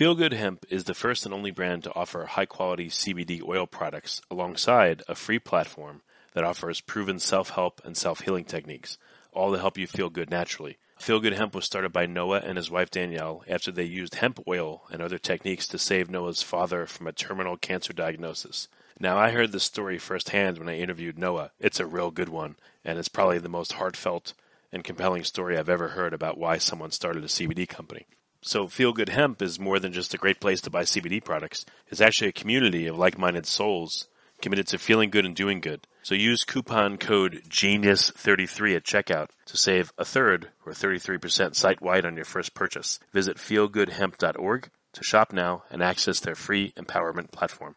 Feel Good Hemp is the first and only brand to offer high quality CBD oil products alongside a free platform that offers proven self help and self healing techniques, all to help you feel good naturally. Feel Good Hemp was started by Noah and his wife Danielle after they used hemp oil and other techniques to save Noah's father from a terminal cancer diagnosis. Now, I heard this story firsthand when I interviewed Noah. It's a real good one, and it's probably the most heartfelt and compelling story I've ever heard about why someone started a CBD company. So Feel Good Hemp is more than just a great place to buy CBD products. It's actually a community of like-minded souls committed to feeling good and doing good. So use coupon code GENIUS33 at checkout to save a third or 33% site-wide on your first purchase. Visit feelgoodhemp.org to shop now and access their free empowerment platform.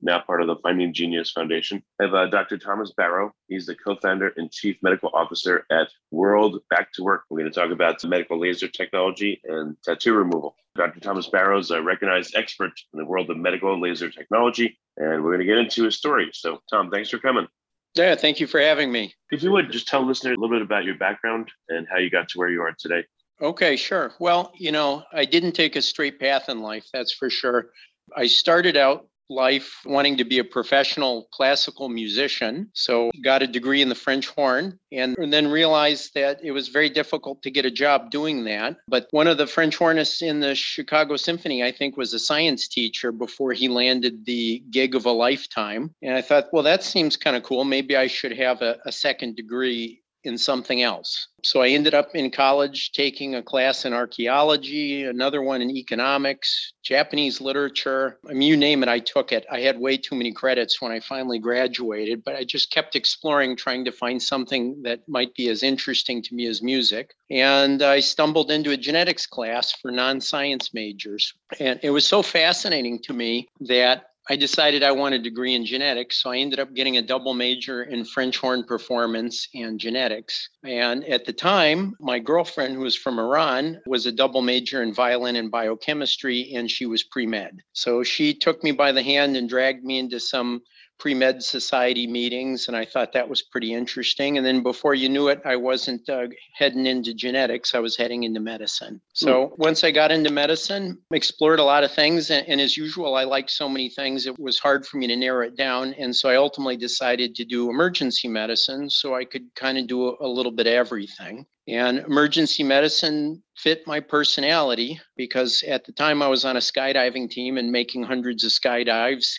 now part of the Finding Genius Foundation. I have uh, Dr. Thomas Barrow. He's the co-founder and chief medical officer at World Back to Work. We're going to talk about medical laser technology and tattoo removal. Dr. Thomas Barrow is a recognized expert in the world of medical laser technology, and we're going to get into his story. So, Tom, thanks for coming. Yeah, thank you for having me. If you would just tell listeners a little bit about your background and how you got to where you are today. Okay, sure. Well, you know, I didn't take a straight path in life, that's for sure. I started out life wanting to be a professional classical musician. So got a degree in the French horn and, and, then realized that it was very difficult to get a job doing that. But one of the French hornists in the Chicago Symphony, I think, was a science teacher before he landed the gig of a lifetime. And I thought, well, that seems kind of cool. Maybe I should have a, a second degree in something else. So I ended up in college taking a class in archaeology, another one in economics, Japanese literature. I mean, you name it, I took it. I had way too many credits when I finally graduated, but I just kept exploring, trying to find something that might be as interesting to me as music. And I stumbled into a genetics class for non science majors. And it was so fascinating to me that I decided I wanted a degree in genetics. So I ended up getting a double major in French horn performance and genetics. And at the time, my girlfriend, who was from Iran, was a double major in violin and biochemistry, and she was pre med. So she took me by the hand and dragged me into some pre med society meetings, and I thought that was pretty interesting. And then before you knew it, I wasn't uh, heading into genetics, I was heading into medicine. So mm. once I got into medicine, explored a lot of things. And, and as usual, I liked so many things, it was hard for me to narrow it down. And so I ultimately decided to do emergency medicine so I could kind of do a, a little bit of everything. And emergency medicine fit my personality because at the time I was on a skydiving team and making hundreds of skydives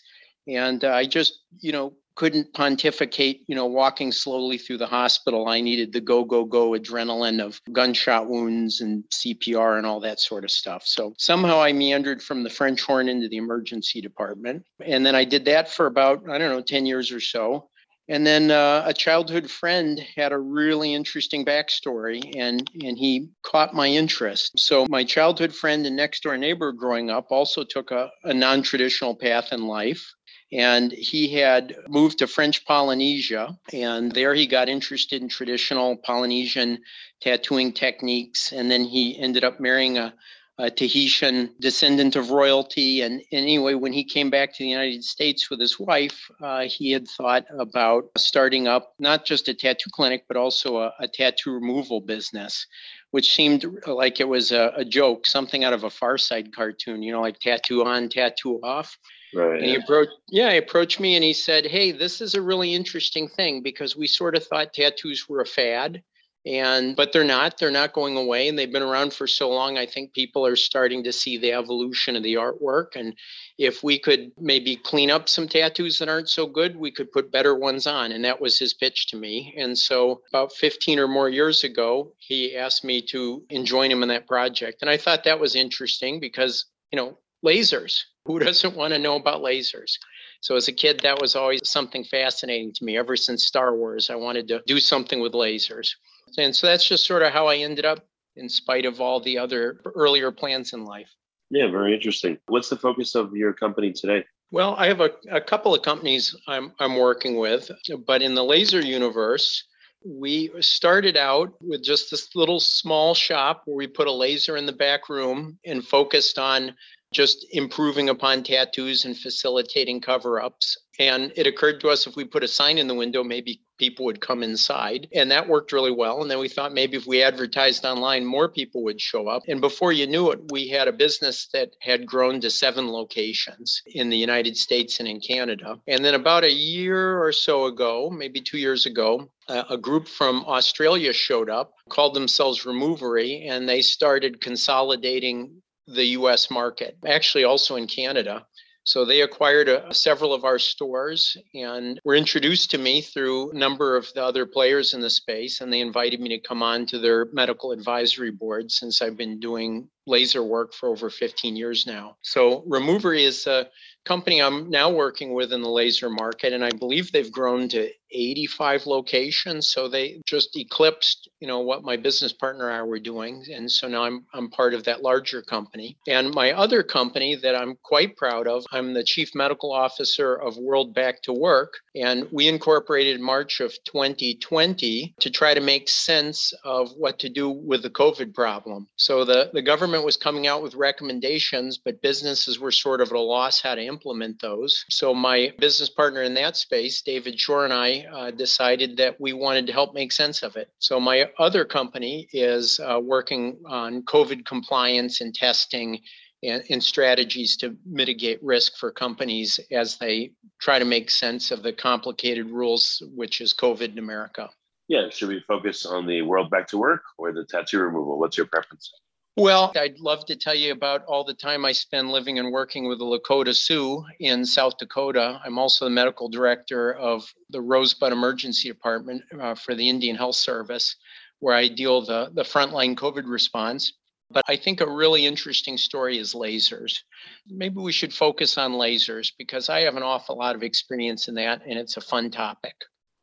and uh, I just, you know, couldn't pontificate, you know, walking slowly through the hospital. I needed the go, go, go adrenaline of gunshot wounds and CPR and all that sort of stuff. So somehow I meandered from the French horn into the emergency department. And then I did that for about, I don't know, 10 years or so. And then uh, a childhood friend had a really interesting backstory, and and he caught my interest. So my childhood friend and next door neighbor growing up also took a, a non-traditional path in life. And he had moved to French Polynesia, and there he got interested in traditional Polynesian tattooing techniques. And then he ended up marrying a, a Tahitian descendant of royalty. And anyway, when he came back to the United States with his wife, uh, he had thought about starting up not just a tattoo clinic, but also a, a tattoo removal business which seemed like it was a, a, joke, something out of a Far Side cartoon, you know, like tattoo on, tattoo off. Right. And he approached, yeah, he approached me and he said, "Hey, this is a really interesting thing because we sort of thought tattoos were a fad, and but they're not. They're not going away, and they've been around for so long. I think people are starting to see the evolution of the artwork, and if we could maybe clean up some tattoos that aren't so good, we could put better ones on." And that was his pitch to me. And so, about 15 or more years ago, he asked me to join him in that project, and I thought that was interesting because you know lasers who doesn't want to know about lasers? So as a kid, that was always something fascinating to me. Ever since Star Wars, I wanted to do something with lasers. And so that's just sort of how I ended up in spite of all the other earlier plans in life. Yeah, very interesting. What's the focus of your company today? Well, I have a, a couple of companies I'm, I'm working with, but in the laser universe, we started out with just this little small shop where we put a laser in the back room and focused on just improving upon tattoos and facilitating cover ups. And it occurred to us if we put a sign in the window, maybe people would come inside. And that worked really well. And then we thought maybe if we advertised online, more people would show up. And before you knew it, we had a business that had grown to seven locations in the United States and in Canada. And then about a year or so ago, maybe two years ago, a group from Australia showed up, called themselves Removery, and they started consolidating the US market, actually, also in Canada. So they acquired a, several of our stores and were introduced to me through a number of the other players in the space. And they invited me to come on to their medical advisory board since I've been doing laser work for over 15 years now. So Removery is a company I'm now working with in the laser market, and I believe they've grown to 85 locations. So they just eclipsed, you know, what my business partner and I were doing. And so now I'm I'm part of that larger company. And my other company that I'm quite proud of, I'm the chief medical officer of World Back to Work. And we incorporated March of 2020 to try to make sense of what to do with the COVID problem. So the, the government was coming out with recommendations, but businesses were sort of at a loss how to implement those. So my business partner in that space, David Shore and I uh, decided that we wanted to help make sense of it. So my other company is uh, working on COVID compliance and testing and, and, strategies to mitigate risk for companies as they try to make sense of the complicated rules, which is COVID in America. Yeah, should we focus on the world back to work or the tattoo removal? What's your preference? Well, I'd love to tell you about all the time I spend living and working with the Lakota Sioux in South Dakota. I'm also the medical director of the Rosebud Emergency Department uh, for the Indian Health Service, where I deal the the frontline COVID response. But I think a really interesting story is lasers. Maybe we should focus on lasers because I have an awful lot of experience in that, and it's a fun topic.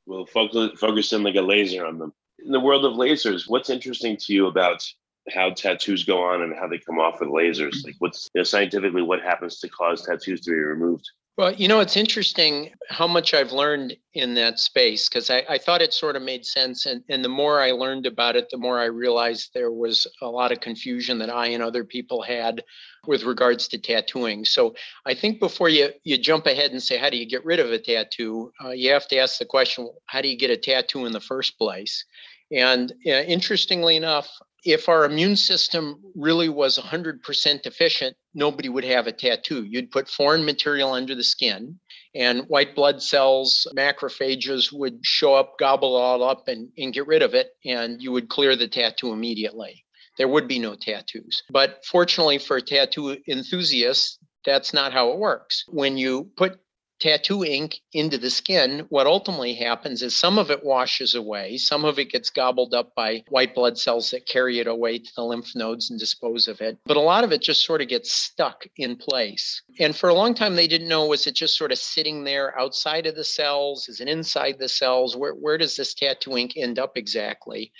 We'll focus focus in like a laser on them. In the world of lasers, what's interesting to you about how tattoos go on and how they come off with lasers. Like, what's you know, scientifically what happens to cause tattoos to be removed? Well, you know, it's interesting how much I've learned in that space because I, I, thought it sort of made sense. And, and the more I learned about it, the more I realized there was a lot of confusion that I and other people had with regards to tattooing. So I think before you, you jump ahead and say, how do you get rid of a tattoo? Uh, you have to ask the question, how do you get a tattoo in the first place? And uh, interestingly enough, if our immune system really was 100% efficient, nobody would have a tattoo. You'd put foreign material under the skin, and white blood cells, macrophages would show up, gobble it all up, and, and get rid of it, and you would clear the tattoo immediately. There would be no tattoos. But fortunately for tattoo enthusiasts, that's not how it works. When you put tattoo ink into the skin, what ultimately happens is some of it washes away, some of it gets gobbled up by white blood cells that carry it away to the lymph nodes and dispose of it. But a lot of it just sort of gets stuck in place. And for a long time, they didn't know was it just sort of sitting there outside of the cells? Is it inside the cells? Where, where does this tattoo ink end up exactly?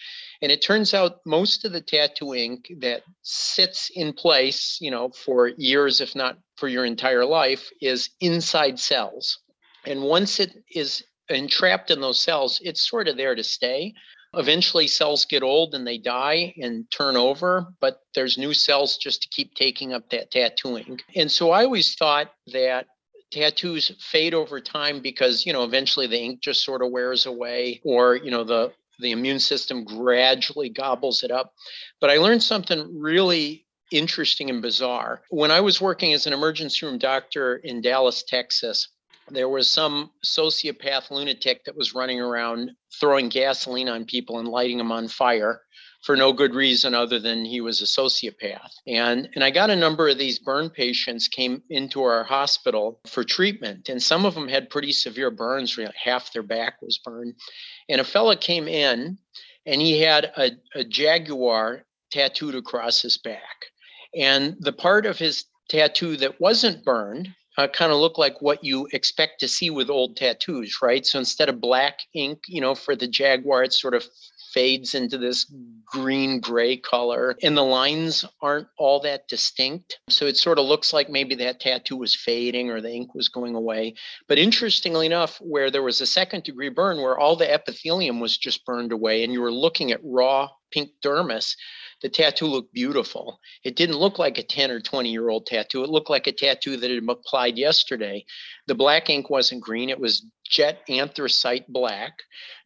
And it turns out most of the tattoo ink that sits in place, you know, for years, if not for your entire life, is inside cells. And once it is entrapped in those cells, it's sort of there to stay. Eventually, cells get old and they die and turn over, but there's new cells just to keep taking up that tattooing. And so I always thought that tattoos fade over time because you know eventually the ink just sort of wears away or you know the the immune system gradually gobbles it up. But I learned something really interesting and bizarre. When I was working as an emergency room doctor in Dallas, Texas, there was some sociopath lunatic that was running around throwing gasoline on people and lighting them on fire for no good reason other than he was a sociopath. And and I got a number of these burn patients came into our hospital for treatment, and some of them had pretty severe burns. Half their back was burned, and a fella came in, and he had a, a jaguar tattooed across his back, and the part of his tattoo that wasn't burned uh, kind of look like what you expect to see with old tattoos, right? So instead of black ink, you know, for the Jaguar, it's sort of fades into this green gray color and the lines aren't all that distinct. So it sort of looks like maybe that tattoo was fading or the ink was going away. But interestingly enough where there was a second degree burn where all the epithelium was just burned away and you were looking at raw pink dermis the tattoo looked beautiful. It didn't look like a 10 or 20 year old tattoo. It looked like a tattoo that had applied yesterday. The black ink wasn't green, it was jet anthracite black.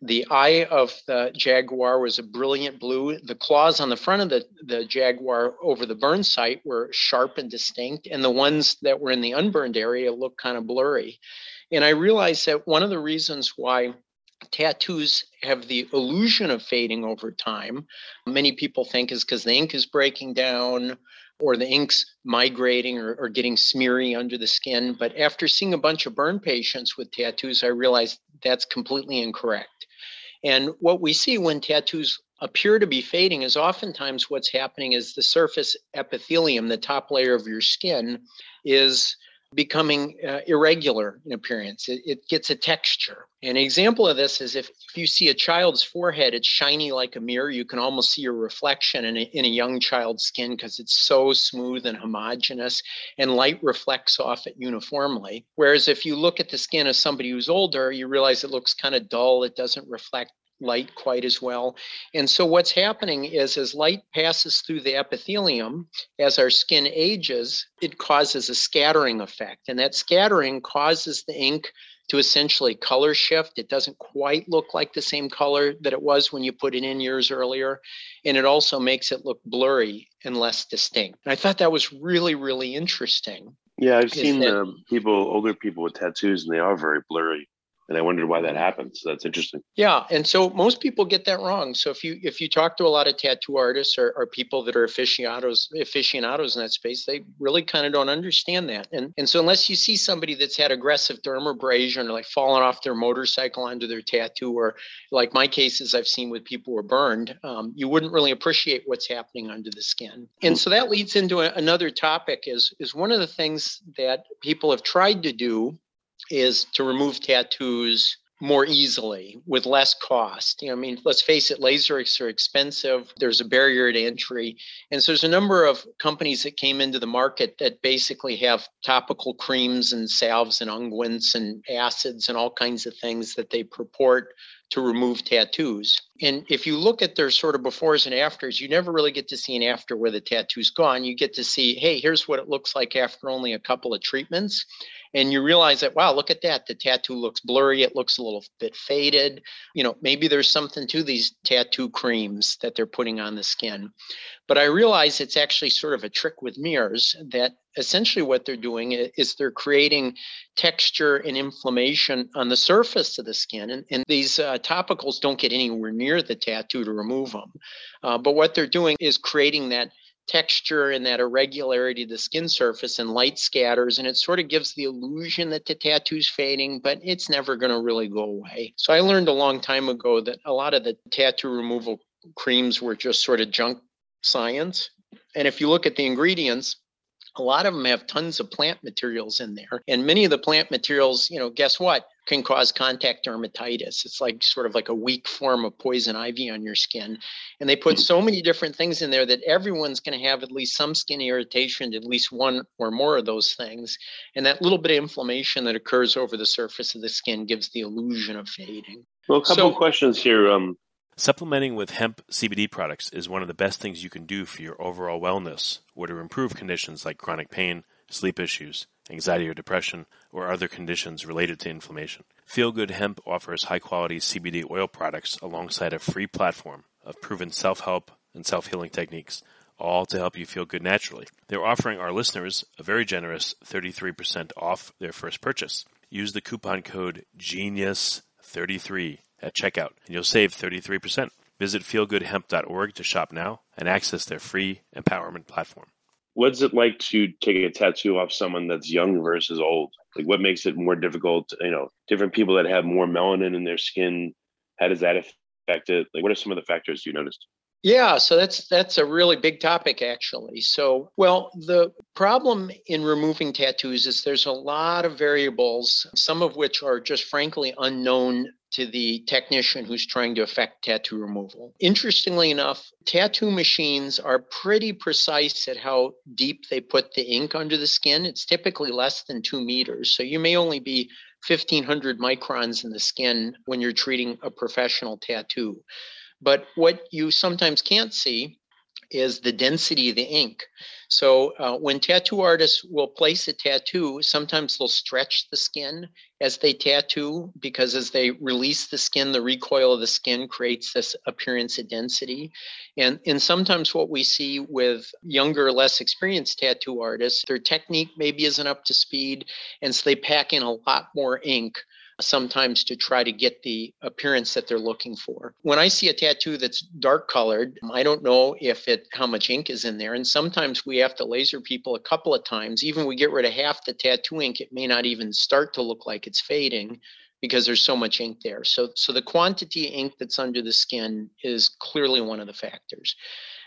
The eye of the Jaguar was a brilliant blue. The claws on the front of the, the Jaguar over the burn site were sharp and distinct, and the ones that were in the unburned area looked kind of blurry. And I realized that one of the reasons why tattoos have the illusion of fading over time. Many people think is because the ink is breaking down or the ink's migrating or, or, getting smeary under the skin. But after seeing a bunch of burn patients with tattoos, I realized that's completely incorrect. And what we see when tattoos appear to be fading is oftentimes what's happening is the surface epithelium, the top layer of your skin, is becoming uh, irregular in appearance. It, it, gets a texture. An example of this is if, if you see a child's forehead, it's shiny like a mirror. You can almost see your reflection in a, in a young child's skin because it's so smooth and homogeneous, and light reflects off it uniformly. Whereas if you look at the skin of somebody who's older, you realize it looks kind of dull. It doesn't reflect light quite as well. And so what's happening is as light passes through the epithelium, as our skin ages, it causes a scattering effect. And that scattering causes the ink to essentially color shift. It doesn't quite look like the same color that it was when you put it in years earlier. And it also makes it look blurry and less distinct. And I thought that was really, really interesting. Yeah, I've seen that, people, older people with tattoos, and they are very blurry and I wondered why that happens. So that's interesting. Yeah, and so most people get that wrong. So if you if you talk to a lot of tattoo artists or, or people that are aficionados aficionados in that space, they really kind of don't understand that. And and so unless you see somebody that's had aggressive dermabrasion or like fallen off their motorcycle onto their tattoo, or like my cases I've seen with people who are burned, um, you wouldn't really appreciate what's happening under the skin. And so that leads into a, another topic. Is is one of the things that people have tried to do is to remove tattoos more easily with less cost. You know, I mean, let's face it, lasers are expensive. There's a barrier to entry. And so there's a number of companies that came into the market that basically have topical creams and salves and unguents and acids and all kinds of things that they purport to remove tattoos. And if you look at their sort of befores and afters, you never really get to see an after where the tattoo's gone. You get to see, hey, here's what it looks like after only a couple of treatments. And you realize that wow look at that. The tattoo looks blurry. It looks a little bit faded. You know maybe there's something to these tattoo creams that they're putting on the skin. But i realize it's actually sort of a trick with mirrors that essentially what they're doing is they're creating texture and inflammation on the surface of the skin and, and these uh, topicals don't get anywhere near the tattoo to remove them uh, but what they're doing is creating that texture and that irregularity of the skin surface and light scatters and it sort of gives the illusion that the tattoo's fading but it's never going to really go away. So i learned a long time ago that a lot of the tattoo removal creams were just sort of junk science. And if you look at the ingredients a lot of them have tons of plant materials in there. And many of the plant materials you know guess what? Can cause contact dermatitis. It's like sort of like a weak form of poison ivy on your skin. And they put so many different things in there that everyone's going to have at least some skin irritation to at least one or more of those things. And that little bit of inflammation that occurs over the surface of the skin gives the illusion of fading. Well a couple so, of questions here um, Supplementing with hemp CBD products is one of the best things you can do for your overall wellness or to improve conditions like chronic pain, sleep issues, anxiety or depression, or other conditions related to inflammation. Feel Good Hemp offers high quality CBD oil products alongside a free platform of proven self help and self healing techniques, all to help you feel good naturally. They're offering our listeners a very generous 33% off their first purchase. Use the coupon code GENIUS33 at checkout, and you'll save 33%. Visit feelgoodhemp.org to shop now and access their free empowerment platform. What's it like to take a tattoo off someone that's young versus old? Like, what makes it more difficult? You know, different people that have more melanin in their skin, how does that affect it? Like, what are some of the factors you noticed? Yeah, so that's that's a really big topic actually. So, well, the problem in removing tattoos is there's a lot of variables, some of which are just frankly unknown to the technician who's trying to effect tattoo removal. Interestingly enough, tattoo machines are pretty precise at how deep they put the ink under the skin. It's typically less than 2 meters. So you may only be 1500 microns in the skin when you're treating a professional tattoo. But what you sometimes can't see is the density of the ink. So uh, when tattoo artists will place a tattoo, sometimes they'll stretch the skin as they tattoo because as they release the skin, the recoil of the skin creates this appearance of density. And, and sometimes what we see with younger, less experienced tattoo artists, their technique maybe isn't up to speed. And so they pack in a lot more ink sometimes to try to get the appearance that they're looking for. When I see a tattoo that's dark colored, um, I don't know if it how much ink is in there. And sometimes we have to laser people a couple of times. Even we get rid of half the tattoo ink, it may not even start to look like it's fading because there's so much ink there. So so the quantity of ink that's under the skin is clearly one of the factors.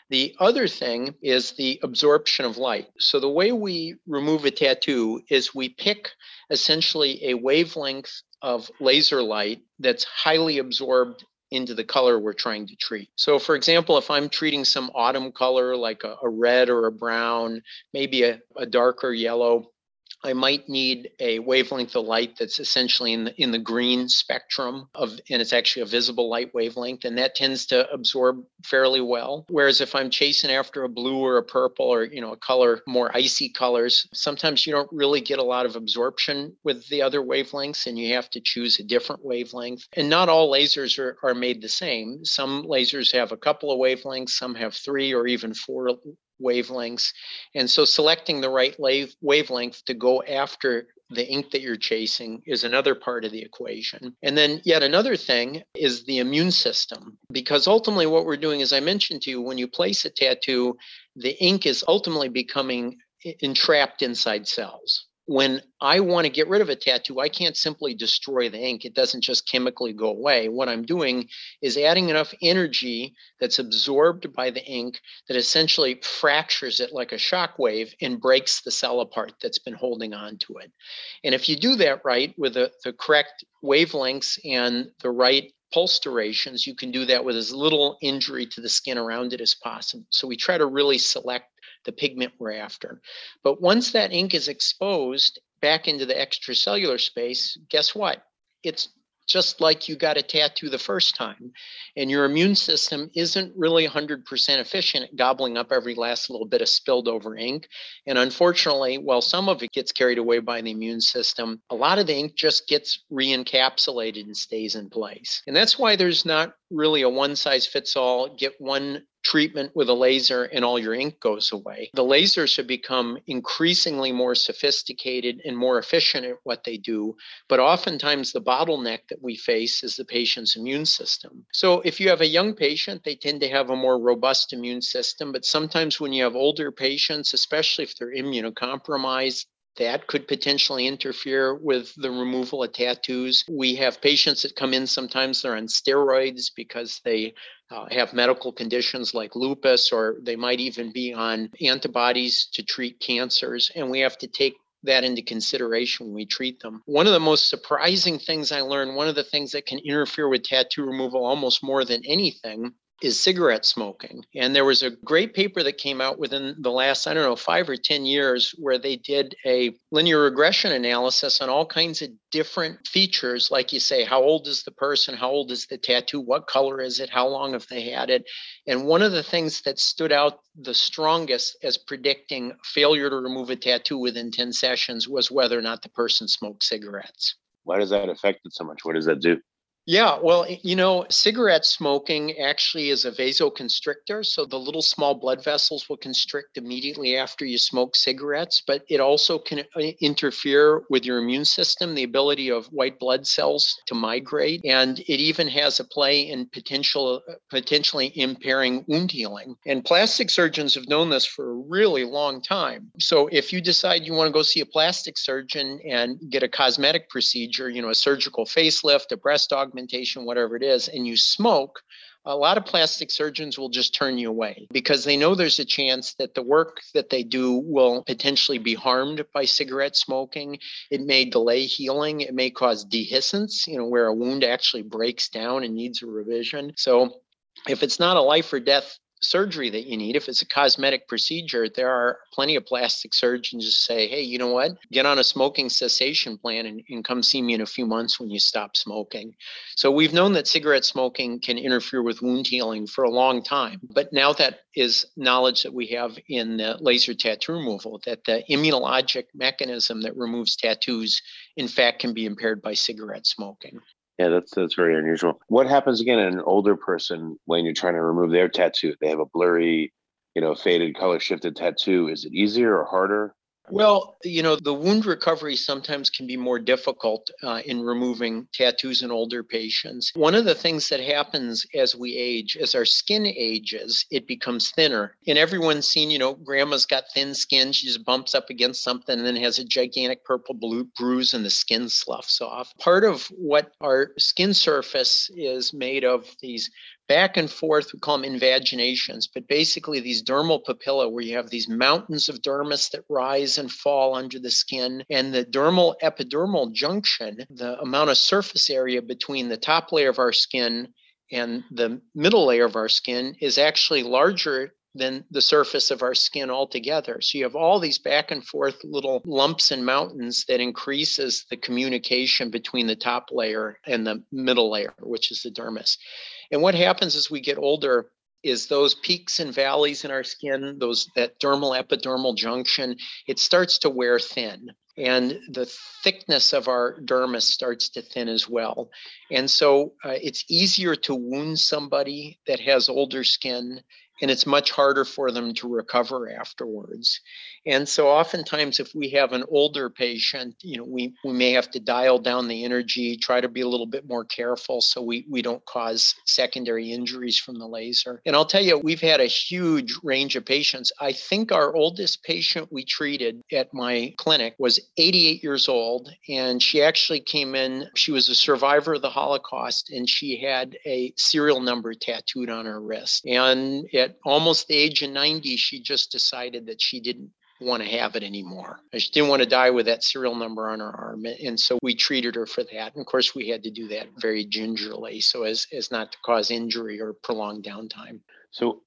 The other thing is the absorption of light. So, the way we remove a tattoo is we pick essentially a wavelength of laser light that's highly absorbed into the color we're trying to treat. So, for example, if I'm treating some autumn color like a, a red or a brown, maybe a, a darker yellow, I might need a wavelength of light that's essentially in the in the green spectrum of and it's actually a visible light wavelength and that tends to absorb fairly well. Whereas if I'm chasing after a blue or a purple or you know a color more icy colors, sometimes you don't really get a lot of absorption with the other wavelengths and you have to choose a different wavelength. And not all lasers are, are made the same. Some lasers have a couple of wavelengths, some have three or even four wavelengths. And so selecting the right wavelength to go after the ink that you're chasing is another part of the equation. And then, yet another thing is the immune system, because ultimately, what we're doing, as I mentioned to you, when you place a tattoo, the ink is ultimately becoming entrapped inside cells when I want to get rid of a tattoo, I can't simply destroy the ink. It doesn't just chemically go away. What I'm doing is adding enough energy that's absorbed by the ink that essentially fractures it like a shock wave and breaks the cell apart that's been holding on to it. And if you do that right with the, the correct wavelengths and the right pulse durations, you can do that with as little injury to the skin around it as possible. So we try to really select the pigment we're after. But once that ink is exposed back into the extracellular space, guess what? It's just like you got a tattoo the first time. And your immune system isn't really 100% efficient at gobbling up every last little bit of spilled over ink. And unfortunately, while some of it gets carried away by the immune system, a lot of the ink just gets re encapsulated and stays in place. And that's why there's not really a one size fits all, get one treatment with a laser and all your ink goes away. The lasers have become increasingly more sophisticated and more efficient at what they do, but oftentimes the bottleneck that we face is the patient's immune system. So if you have a young patient, they tend to have a more robust immune system, but sometimes when you have older patients, especially if they're immunocompromised, that could potentially interfere with the removal of tattoos. We have patients that come in, sometimes they're on steroids because they uh, have medical conditions like lupus, or they might even be on antibodies to treat cancers. And we have to take that into consideration when we treat them. One of the most surprising things I learned, one of the things that can interfere with tattoo removal almost more than anything, is cigarette smoking. And there was a great paper that came out within the last, I don't know, five or 10 years where they did a linear regression analysis on all kinds of different features. Like you say, how old is the person? How old is the tattoo? What color is it? How long have they had it? And one of the things that stood out the strongest as predicting failure to remove a tattoo within 10 sessions was whether or not the person smoked cigarettes. Why does that affect it so much? What does that do? Yeah, well, you know, cigarette smoking actually is a vasoconstrictor. So the little small blood vessels will constrict immediately after you smoke cigarettes, but it also can uh, interfere with your immune system, the ability of white blood cells to migrate. And it even has a play in potential, uh, potentially impairing wound healing. And plastic surgeons have known this for a really long time. So if you decide you want to go see a plastic surgeon and get a cosmetic procedure, you know, a surgical facelift, a breast augmentation, augmentation, whatever it is, and you smoke, a lot of plastic surgeons will just turn you away because they know there's a chance that the work that they do will potentially be harmed by cigarette smoking. It may delay healing. It may cause dehiscence, you know, where a wound actually breaks down and needs a revision. So if it's not a life or death surgery that you need. If it's a cosmetic procedure, there are plenty of plastic surgeons just say, hey, you know what? Get on a smoking cessation plan and, and come see me in a few months when you stop smoking. So we've known that cigarette smoking can interfere with wound healing for a long time. But now that is knowledge that we have in the laser tattoo removal, that the immunologic mechanism that removes tattoos, in fact, can be impaired by cigarette smoking. Yeah, that's that's very unusual. What happens again in an older person when you're trying to remove their tattoo? They have a blurry, you know, faded color shifted tattoo. Is it easier or harder? Well, you know, the wound recovery sometimes can be more difficult uh, in removing tattoos in older patients. One of the things that happens as we age, as our skin ages, it becomes thinner. And everyone's seen, you know, grandma's got thin skin. She just bumps up against something and then has a gigantic purple blue bruise and the skin sloughs off. Part of what our skin surface is made of, these back and forth. We call them invaginations, but basically these dermal papilla, where you have these mountains of dermis that rise and fall under the skin, and the dermal epidermal junction, the amount of surface area between the top layer of our skin and the middle layer of our skin is actually larger than the surface of our skin altogether. So you have all these back and forth little lumps and mountains that increases the communication between the top layer and the middle layer, which is the dermis. And what happens as we get older is those peaks and valleys in our skin, those that dermal epidermal junction, it starts to wear thin. And the thickness of our dermis starts to thin as well. And so uh, it's easier to wound somebody that has older skin and it's much harder for them to recover afterwards. And so oftentimes if we have an older patient, you know, we, we may have to dial down the energy, try to be a little bit more careful so we, we don't cause secondary injuries from the laser. And I'll tell you, we've had a huge range of patients. I think our oldest patient we treated at my clinic was 88 years old and she actually came in, she was a survivor of the Holocaust and she had a serial number tattooed on her wrist. And at almost the age of 90, she just decided that she didn't want to have it anymore. She didn't want to die with that serial number on her arm. And so we treated her for that. And of course, we had to do that very gingerly so as, as not to cause injury or prolonged downtime. So,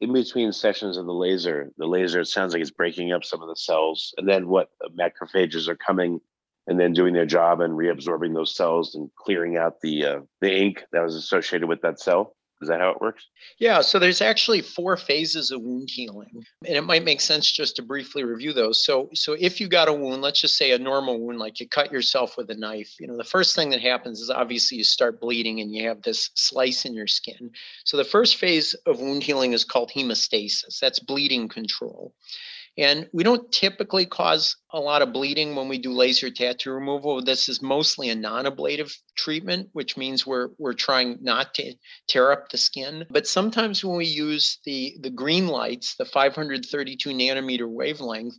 in between sessions of the laser, the laser, it sounds like it's breaking up some of the cells. And then what macrophages are coming and then doing their job and reabsorbing those cells and clearing out the uh, the ink that was associated with that cell. Is that how it works? Yeah, so there's actually four phases of wound healing. And it might make sense just to briefly review those. So so if you got a wound, let's just say a normal wound like you cut yourself with a knife, you know, the first thing that happens is obviously you start bleeding and you have this slice in your skin. So the first phase of wound healing is called hemostasis. That's bleeding control. And we don't typically cause a lot of bleeding when we do laser tattoo removal. This is mostly a non-ablative treatment, which means we're we're trying not to tear up the skin. But sometimes when we use the the green lights, the 532 nanometer wavelength,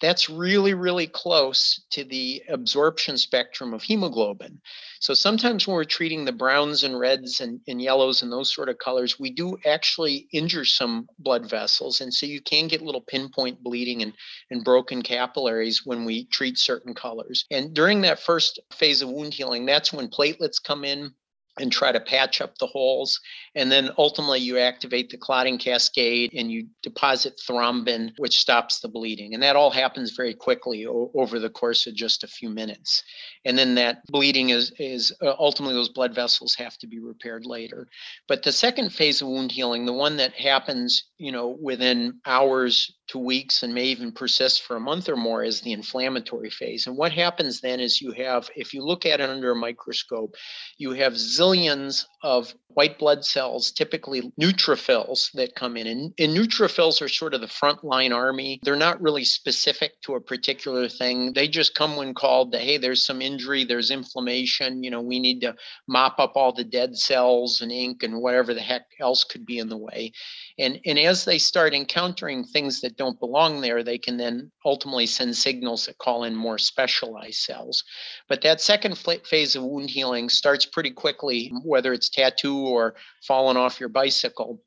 that's really really close to the absorption spectrum of hemoglobin. So sometimes when we're treating the browns and reds and, and yellows and those sort of colors, we do actually injure some blood vessels. And so you can get little pinpoint bleeding and, and broken capillaries when we treat certain colors. And during that first phase of wound healing, that's when platelets come in and try to patch up the holes. And then ultimately, you activate the clotting cascade and you deposit thrombin, which stops the bleeding. And that all happens very quickly o- over the course of just a few minutes. And then that bleeding is, is uh, ultimately those blood vessels have to be repaired later. But the second phase of wound healing, the one that happens, you know, within hours to weeks and may even persist for a month or more, is the inflammatory phase. And what happens then is you have, if you look at it under a microscope, you have zillions of white blood cells, typically neutrophils that come in. And, and neutrophils are sort of the frontline army. They're not really specific to a particular thing. They just come when called to, hey, there's some injury, there's inflammation, you know, we need to mop up all the dead cells and ink and whatever the heck else could be in the way. And, and as they start encountering things that don't belong there, they can then ultimately send signals that call in more specialized cells. But that second phase of wound healing starts pretty quickly, whether it's tattoo or fallen off your bicycle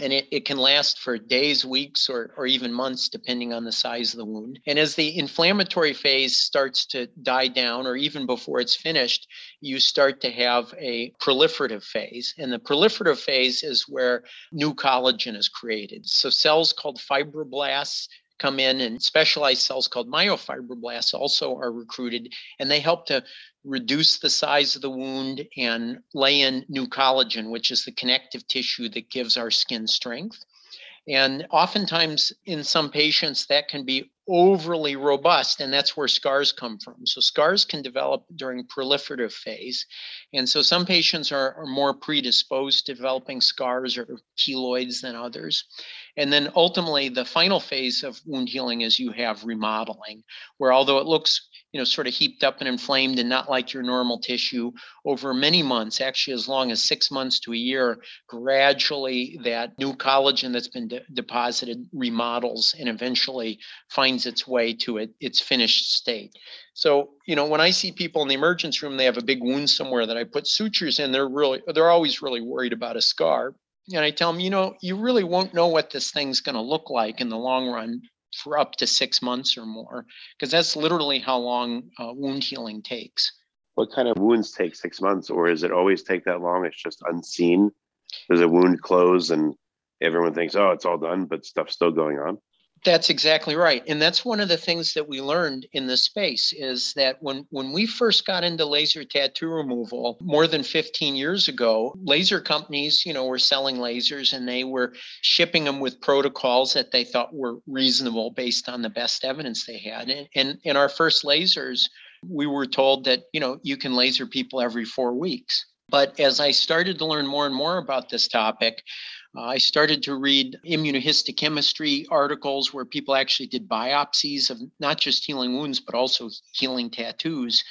and it, it can last for days, weeks, or, or even months, depending on the size of the wound. And as the inflammatory phase starts to die down, or even before it's finished, you start to have a proliferative phase. And the proliferative phase is where new collagen is created. So cells called fibroblasts come in and specialized cells called myofibroblasts also are recruited and they help to reduce the size of the wound and lay in new collagen which is the connective tissue that gives our skin strength. And oftentimes in some patients that can be overly robust and that's where scars come from. So scars can develop during proliferative phase. And so some patients are, are more predisposed to developing scars or keloids than others. And then ultimately the final phase of wound healing is you have remodeling where although it looks you know, sort of heaped up and inflamed and not like your normal tissue over many months, actually as long as six months to a year, gradually that new collagen that's been de- deposited remodels and eventually finds its way to it, its finished state. So, you know, when I see people in the emergency room, they have a big wound somewhere that I put sutures in, they're really, they're always really worried about a scar. And I tell them, you know, you really won't know what this thing's going to look like in the long run for up to six months or more, because that's literally how long uh, wound healing takes. What kind of wounds take six months, or is it always take that long? It's just unseen. Does a wound close and everyone thinks, oh, it's all done, but stuff's still going on? That's exactly right. And that's one of the things that we learned in this space is that when, when we first got into laser tattoo removal more than 15 years ago, laser companies, you know, were selling lasers and they were shipping them with protocols that they thought were reasonable based on the best evidence they had. And, and in our first lasers, we were told that, you know, you can laser people every four weeks. But as I started to learn more and more about this topic, Uh, I started to read immunohistochemistry articles where people actually did biopsies of not just healing wounds, but also healing tattoos.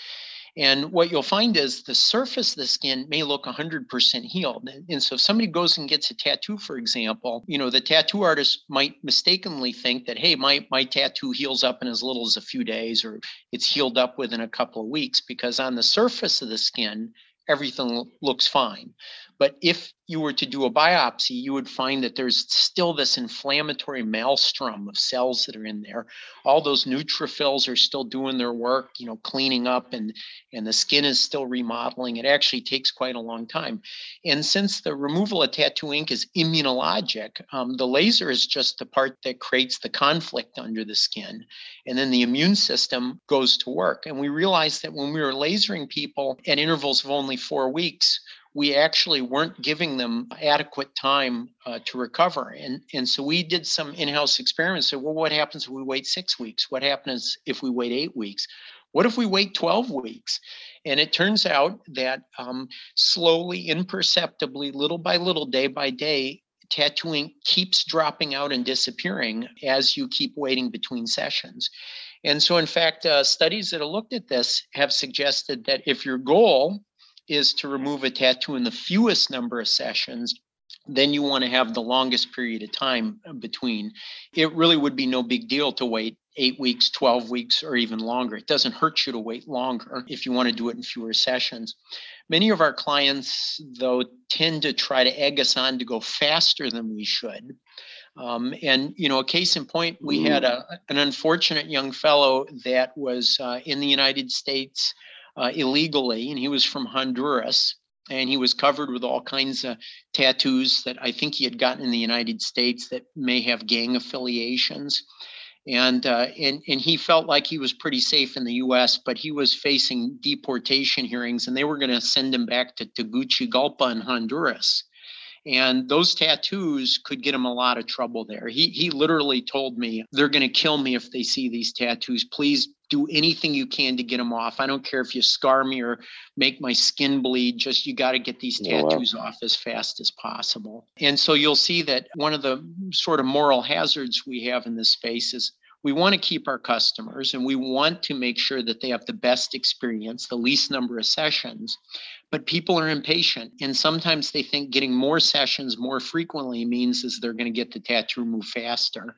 And what you'll find is the surface of the skin may look 100% healed. And so if somebody goes and gets a tattoo, for example, you know, the tattoo artist might mistakenly think that, hey, my, my tattoo heals up in as little as a few days or it's healed up within a couple of weeks because on the surface of the skin, everything looks fine. But if you were to do a biopsy, you would find that there's still this inflammatory maelstrom of cells that are in there. All those neutrophils are still doing their work, you know, cleaning up, and and the skin is still remodeling. It actually takes quite a long time. And since the removal of tattoo ink is immunologic, um, the laser is just the part that creates the conflict under the skin, and then the immune system goes to work. And we realized that when we were lasering people at intervals of only four weeks we actually weren't giving them adequate time uh, to recover. And, and so we did some in house experiments. So, well, what happens if we wait six weeks? What happens if we wait eight weeks? What if we wait 12 weeks? And it turns out that um, slowly, imperceptibly, little by little, day by day, tattooing keeps dropping out and disappearing as you keep waiting between sessions. And so, in fact, uh, studies that have looked at this have suggested that if your goal is to remove a tattoo in the fewest number of sessions, then you want to have the longest period of time between. It really would be no big deal to wait eight weeks, 12 weeks, or even longer. It doesn't hurt you to wait longer if you want to do it in fewer sessions. Many of our clients, though, tend to try to egg us on to go faster than we should. Um, and you know, a case in point, we had a, an unfortunate young fellow that was uh, in the United States uh, illegally, and he was from Honduras. And he was covered with all kinds of tattoos that I think he had gotten in the United States that may have gang affiliations. And, uh, and, and he felt like he was pretty safe in the US, but he was facing deportation hearings, and they were going to send him back to Tegucigalpa in Honduras and those tattoos could get him a lot of trouble there. He he literally told me they're going to kill me if they see these tattoos. Please do anything you can to get them off. I don't care if you scar me or make my skin bleed. Just you got to get these tattoos oh, wow. off as fast as possible. And so you'll see that one of the sort of moral hazards we have in this space is we want to keep our customers and we want to make sure that they have the best experience, the least number of sessions but people are impatient. And sometimes they think getting more sessions more frequently means is they're going to get the tattoo removed faster.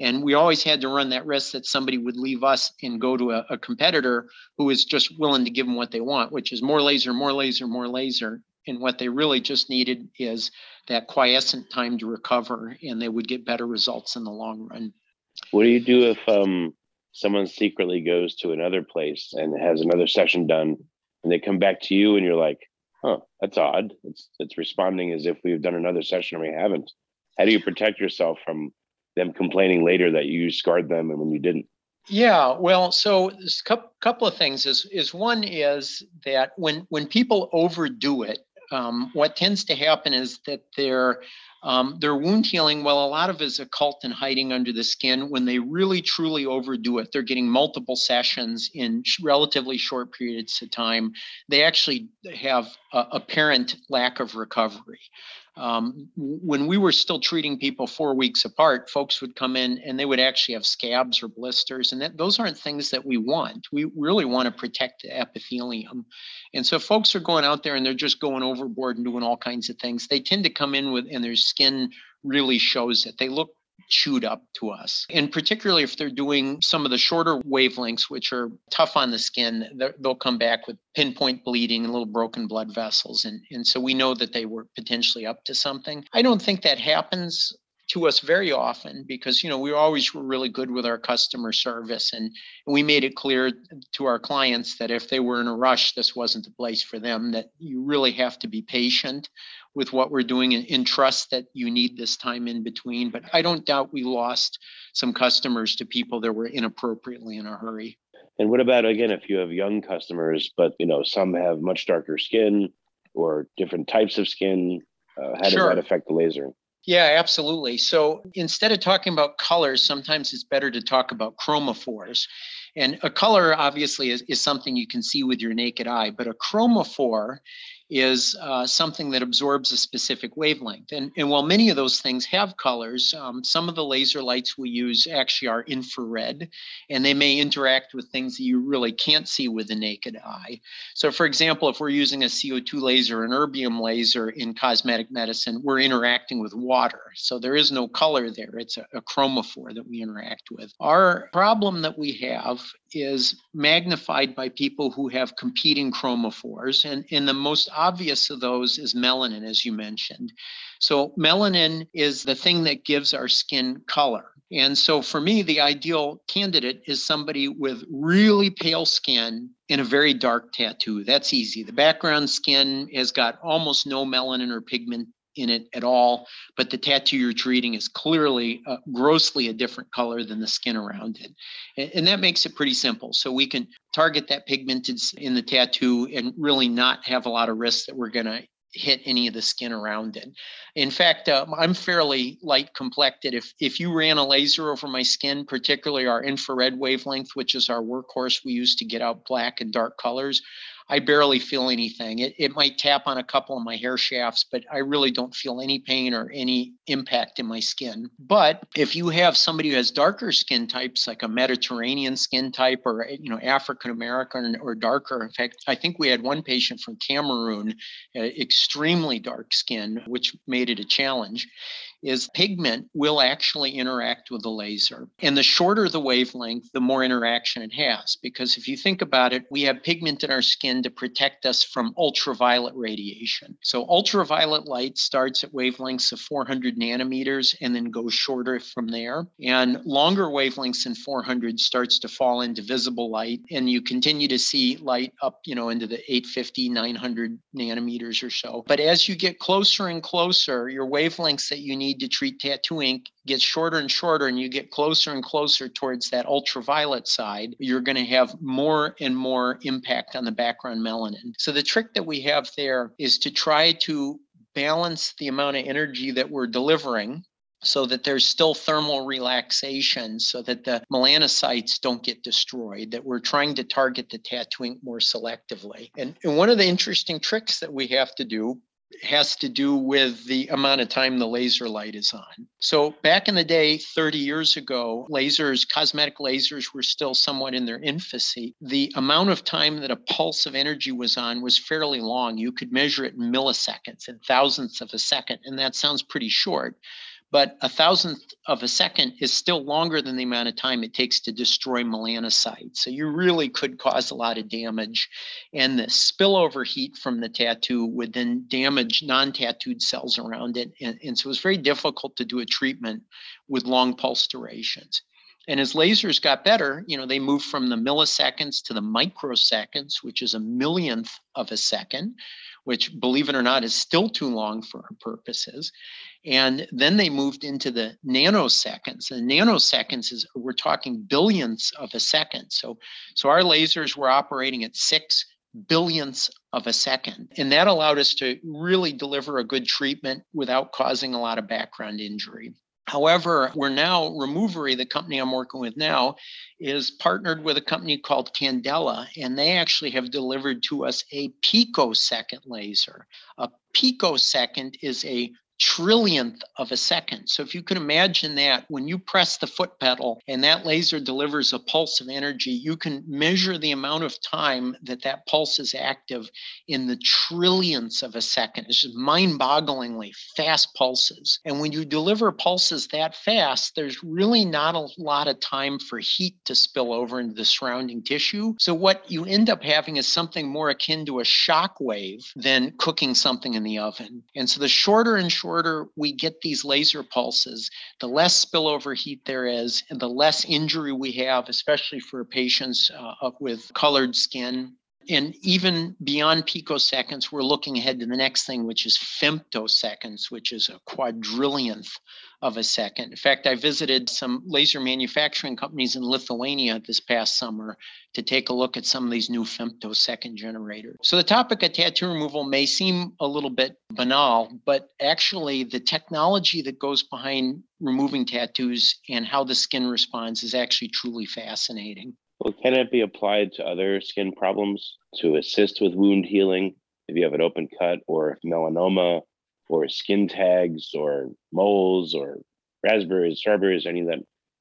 And we always had to run that risk that somebody would leave us and go to a, a competitor who is just willing to give them what they want which is more laser more laser more laser. And what they really just needed is that quiescent time to recover, and they would get better results in the long run. What do you do if um, someone secretly goes to another place and has another session done, and they come back to you, and you're like, "Huh, that's odd. It's it's responding as if we've done another session and we haven't." How do you protect yourself from them complaining later that you scarred them and when you didn't? Yeah, well, so there's a couple of things. Is is one is that when when people overdo it, um, what tends to happen is that their um, their wound healing, well, a lot of it is occult and hiding under the skin. When they really truly overdo it, they're getting multiple sessions in relatively short periods of time. They actually have a apparent lack of recovery. Um, when we were still treating people four weeks apart, folks would come in and they would actually have scabs or blisters, and that, those aren't things that we want. We really want to protect the epithelium. And so, folks are going out there and they're just going overboard and doing all kinds of things. They tend to come in with, and their skin really shows it. They look chewed up to us. And particularly if they're doing some of the shorter wavelengths, which are tough on the skin, they'll come back with pinpoint bleeding and little broken blood vessels. And, and so we know that they were potentially up to something. I don't think that happens to us very often because you know we always were really good with our customer service and we made it clear to our clients that if they were in a rush this wasn't the place for them that you really have to be patient with what we're doing and, and trust that you need this time in between. But I don't doubt we lost some customers to people that were inappropriately in a hurry. And what about again if you have young customers, but you know some have much darker skin or different types of skin? Uh, how does that affect the laser? Yeah, absolutely. So instead of talking about colors, sometimes it's better to talk about chromophores. And a color obviously is, is something you can see with your naked eye, but a chromophore is uh, something that absorbs a specific wavelength. And, and while many of those things have colors, um, some of the laser lights we use actually are infrared, and they may interact with things that you really can't see with the naked eye. So, for example, if we're using a CO2 laser, an erbium laser in cosmetic medicine, we're interacting with water. So there is no color there. It's a, a chromophore that we interact with. Our problem that we have is magnified by people who have competing chromophores. And, and the most obvious of those is melanin, as you mentioned. So, melanin is the thing that gives our skin color. And so, for me, the ideal candidate is somebody with really pale skin and a very dark tattoo. That's easy. The background skin has got almost no melanin or pigment in it at all, but the tattoo you're treating is clearly uh, grossly a different color than the skin around it. And, and, that makes it pretty simple. So we can target that pigmented in the tattoo and really not have a lot of risk that we're going to hit any of the skin around it. In fact, uh, I'm fairly light complected. If if you ran a laser over my skin, particularly our infrared wavelength, which is our workhorse we use to get out black and dark colors, I barely feel anything. It, it might tap on a couple of my hair shafts, but I really don't feel any pain or any impact in my skin. But if you have somebody who has darker skin types, like a Mediterranean skin type or, you know, African American or darker, in fact, I think we had one patient from Cameroon, uh, extremely dark skin, which made it a challenge is pigment will actually interact with the laser. And the shorter the wavelength, the more interaction it has. Because if you think about it, we have pigment in our skin to protect us from ultraviolet radiation. So ultraviolet light starts at wavelengths of 400 nanometers and then goes shorter from there. And longer wavelengths than 400 starts to fall into visible light. And you continue to see light up, you know, into the 850, 900 nanometers or so. But as you get closer and closer, your wavelengths that you need need to treat tattoo ink gets shorter and shorter and you get closer and closer towards that ultraviolet side, you're going to have more and more impact on the background melanin. So the trick that we have there is to try to balance the amount of energy that we're delivering so that there's still thermal relaxation so that the melanocytes don't get destroyed that we're trying to target the tattoo ink more selectively and, and one of the interesting tricks that we have to do has to do with the amount of time the laser light is on. So, back in the day, 30 years ago, lasers, cosmetic lasers were still somewhat in their infancy. The amount of time that a pulse of energy was on was fairly long. You could measure it in milliseconds and thousandths of a second, and that sounds pretty short. But a thousandth of a second is still longer than the amount of time it takes to destroy melanocytes. So you really could cause a lot of damage. And the spillover heat from the tattoo would then damage non tattooed cells around it. And, and so it was very difficult to do a treatment with long pulse durations. And as lasers got better, you know, they moved from the milliseconds to the microseconds, which is a millionth of a second, which, believe it or not, is still too long for our purposes. And then they moved into the nanoseconds. And nanoseconds is we're talking billions of a second. So, so our lasers were operating at six billionths of a second. And that allowed us to really deliver a good treatment without causing a lot of background injury. However, we're now, Removery, the company I'm working with now, is partnered with a company called Candela, and they actually have delivered to us a picosecond laser. A picosecond is a trillionth of a second. So if you can imagine that when you press the foot pedal and that laser delivers a pulse of energy, you can measure the amount of time that that pulse is active in the trillionths of a second. It's just mind-bogglingly fast pulses. And when you deliver pulses that fast, there's really not a lot of time for heat to spill over into the surrounding tissue. So what you end up having is something more akin to a shock wave than cooking something in the oven. And so the shorter and shorter shorter we get these laser pulses, the less spillover heat there is, and the less injury we have, especially for patients uh, with colored skin. And even beyond picoseconds, we're looking ahead to the next thing, which is femtoseconds, which is a quadrillionth of a second. In fact, I visited some laser manufacturing companies in Lithuania this past summer to take a look at some of these new femtosecond generators. So the topic of tattoo removal may seem a little bit banal, but actually the technology that goes behind removing tattoos and how the skin responds is actually truly fascinating. Well, can it be applied to other skin problems to assist with wound healing? If you have an open cut or if melanoma or skin tags or moles or raspberries, strawberries, any of that.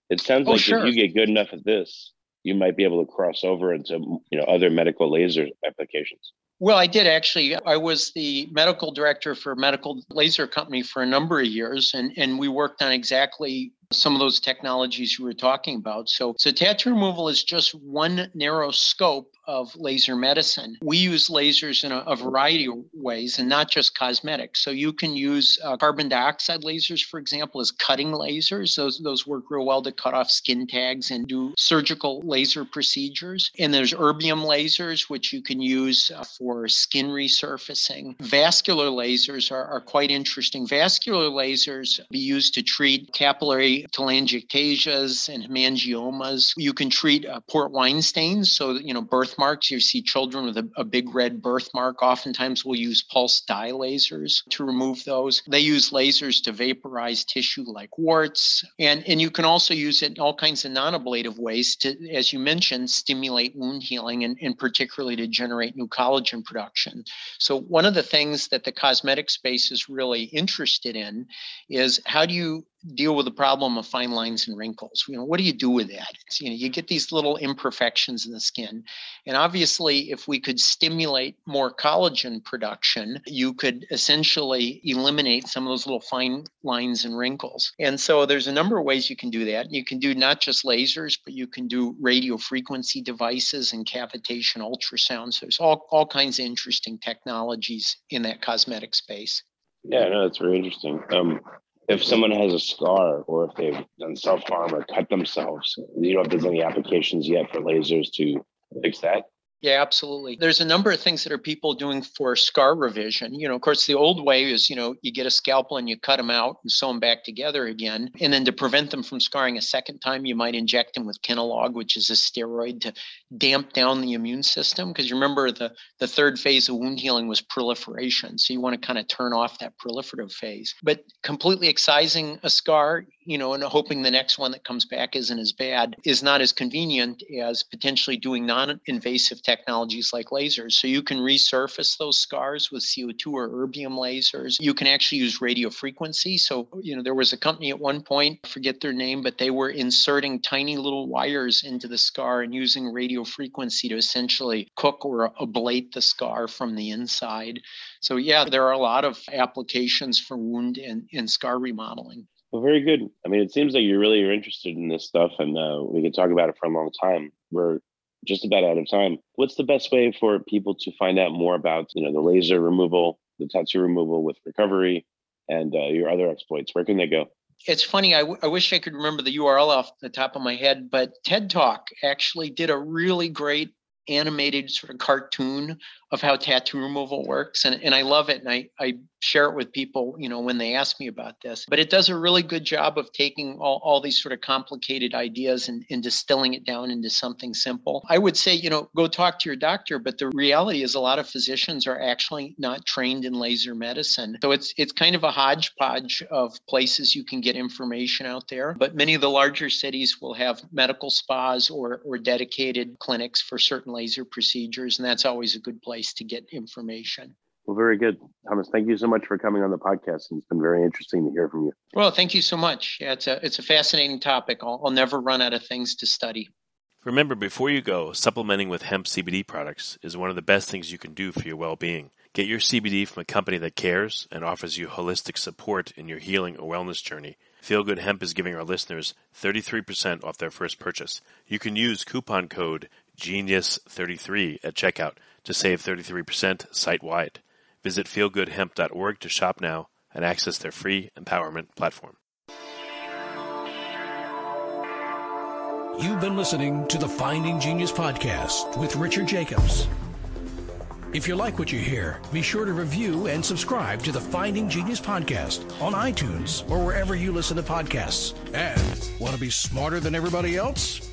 It sounds oh, like sure. if you get good enough at this, you might be able to cross over into you know other medical laser applications. Well, I did actually. I was the medical director for a medical laser company for a number of years, and, and we worked on exactly some of those technologies you were talking about. So, so tattoo removal is just one narrow scope of laser medicine. We use lasers in a, a variety of ways and not just cosmetics. So you can use uh, carbon dioxide lasers, for example, as cutting lasers. Those, those work real well to cut off skin tags and do surgical laser procedures. And there's erbium lasers, which you can use uh, for skin resurfacing. Vascular lasers are, are quite interesting. Vascular lasers be used to treat capillary telangiectasias and hemangiomas. You can treat uh, port wine stains. So, you know, birthmarks, you see children with a, a big red birthmark. Oftentimes we'll use pulse dye lasers to remove those. They use lasers to vaporize tissue like warts. And, and you can also use it in all kinds of non-ablative ways to, as you mentioned, stimulate wound healing and, and particularly to generate new collagen production. So one of the things that the cosmetic space is really interested in is how do you deal with the problem of fine lines and wrinkles. You know, what do you do with that? It's, you know, you get these little imperfections in the skin. And obviously, if we could stimulate more collagen production, you could essentially eliminate some of those little fine lines and wrinkles. And so there's a number of ways you can do that. You can do not just lasers, but you can do radio frequency devices and cavitation ultrasounds. There's all, all kinds of interesting technologies in that cosmetic space. Yeah, no, that's very interesting. Um, if someone has a scar or if they've done self harm or cut themselves, you know if there's any applications yet for lasers to fix that? Yeah, absolutely. There's a number of things that are people doing for scar revision. You know, of course, the old way is, you know, you get a scalpel and you cut them out and sew them back together again. And then to prevent them from scarring a second time, you might inject them with Kenalog, which is a steroid to damp down the immune system. Because you remember the, the third phase of wound healing was proliferation. So you want to kind of turn off that proliferative phase. But completely excising a scar, you know, and hoping the next one that comes back isn't as bad is not as convenient as potentially doing non invasive technologies like lasers. So you can resurface those scars with CO2 or erbium lasers. You can actually use radio frequency. So, you know, there was a company at one point, I forget their name, but they were inserting tiny little wires into the scar and using radio frequency to essentially cook or ablate the scar from the inside. So, yeah, there are a lot of applications for wound and, and scar remodeling. Well, very good. I mean, it seems like you're really are interested in this stuff, and uh, we could talk about it for a long time. We're just about out of time. What's the best way for people to find out more about, you know, the laser removal, the tattoo removal with Removery, and uh, your other exploits? Where can they go? It's funny. I, w- I wish I could remember the URL off the top of my head, but TED Talk actually did a really great animated sort of cartoon of how tattoo removal works and, and i love it and I, I share it with people you know when they ask me about this but it does a really good job of taking all, all these sort of complicated ideas and, and distilling it down into something simple. I would say you know go talk to your doctor but the reality is a lot of physicians are actually not trained in laser medicine. So it's it's kind of a hodgepodge of places you can get information out there but many of the larger cities will have medical spas or or dedicated clinics for certain laser procedures and that's always a good place place to get information. Well, very good. Thomas, thank you so much for coming on the podcast. and It's been very interesting to hear from you. Well, thank you so much. Yeah, it's a, it's a fascinating topic. I'll, I'll never run out of things to study. Remember, before you go, supplementing with hemp CBD products is one of the best things you can do for your well being. Get your CBD from a company that cares and offers you holistic support in your healing or wellness journey. Feel Good Hemp is giving our listeners 33% off their first purchase. You can use coupon code GENIUS33 at checkout to save 33% site wide. Visit feelgoodhemp.org to shop now and access their free empowerment platform. You've been listening to the Finding Genius podcast with Richard Jacobs. If you like what you hear, be sure to review and subscribe to the Finding Genius podcast on iTunes or wherever you listen to podcasts. And want to be smarter than everybody else?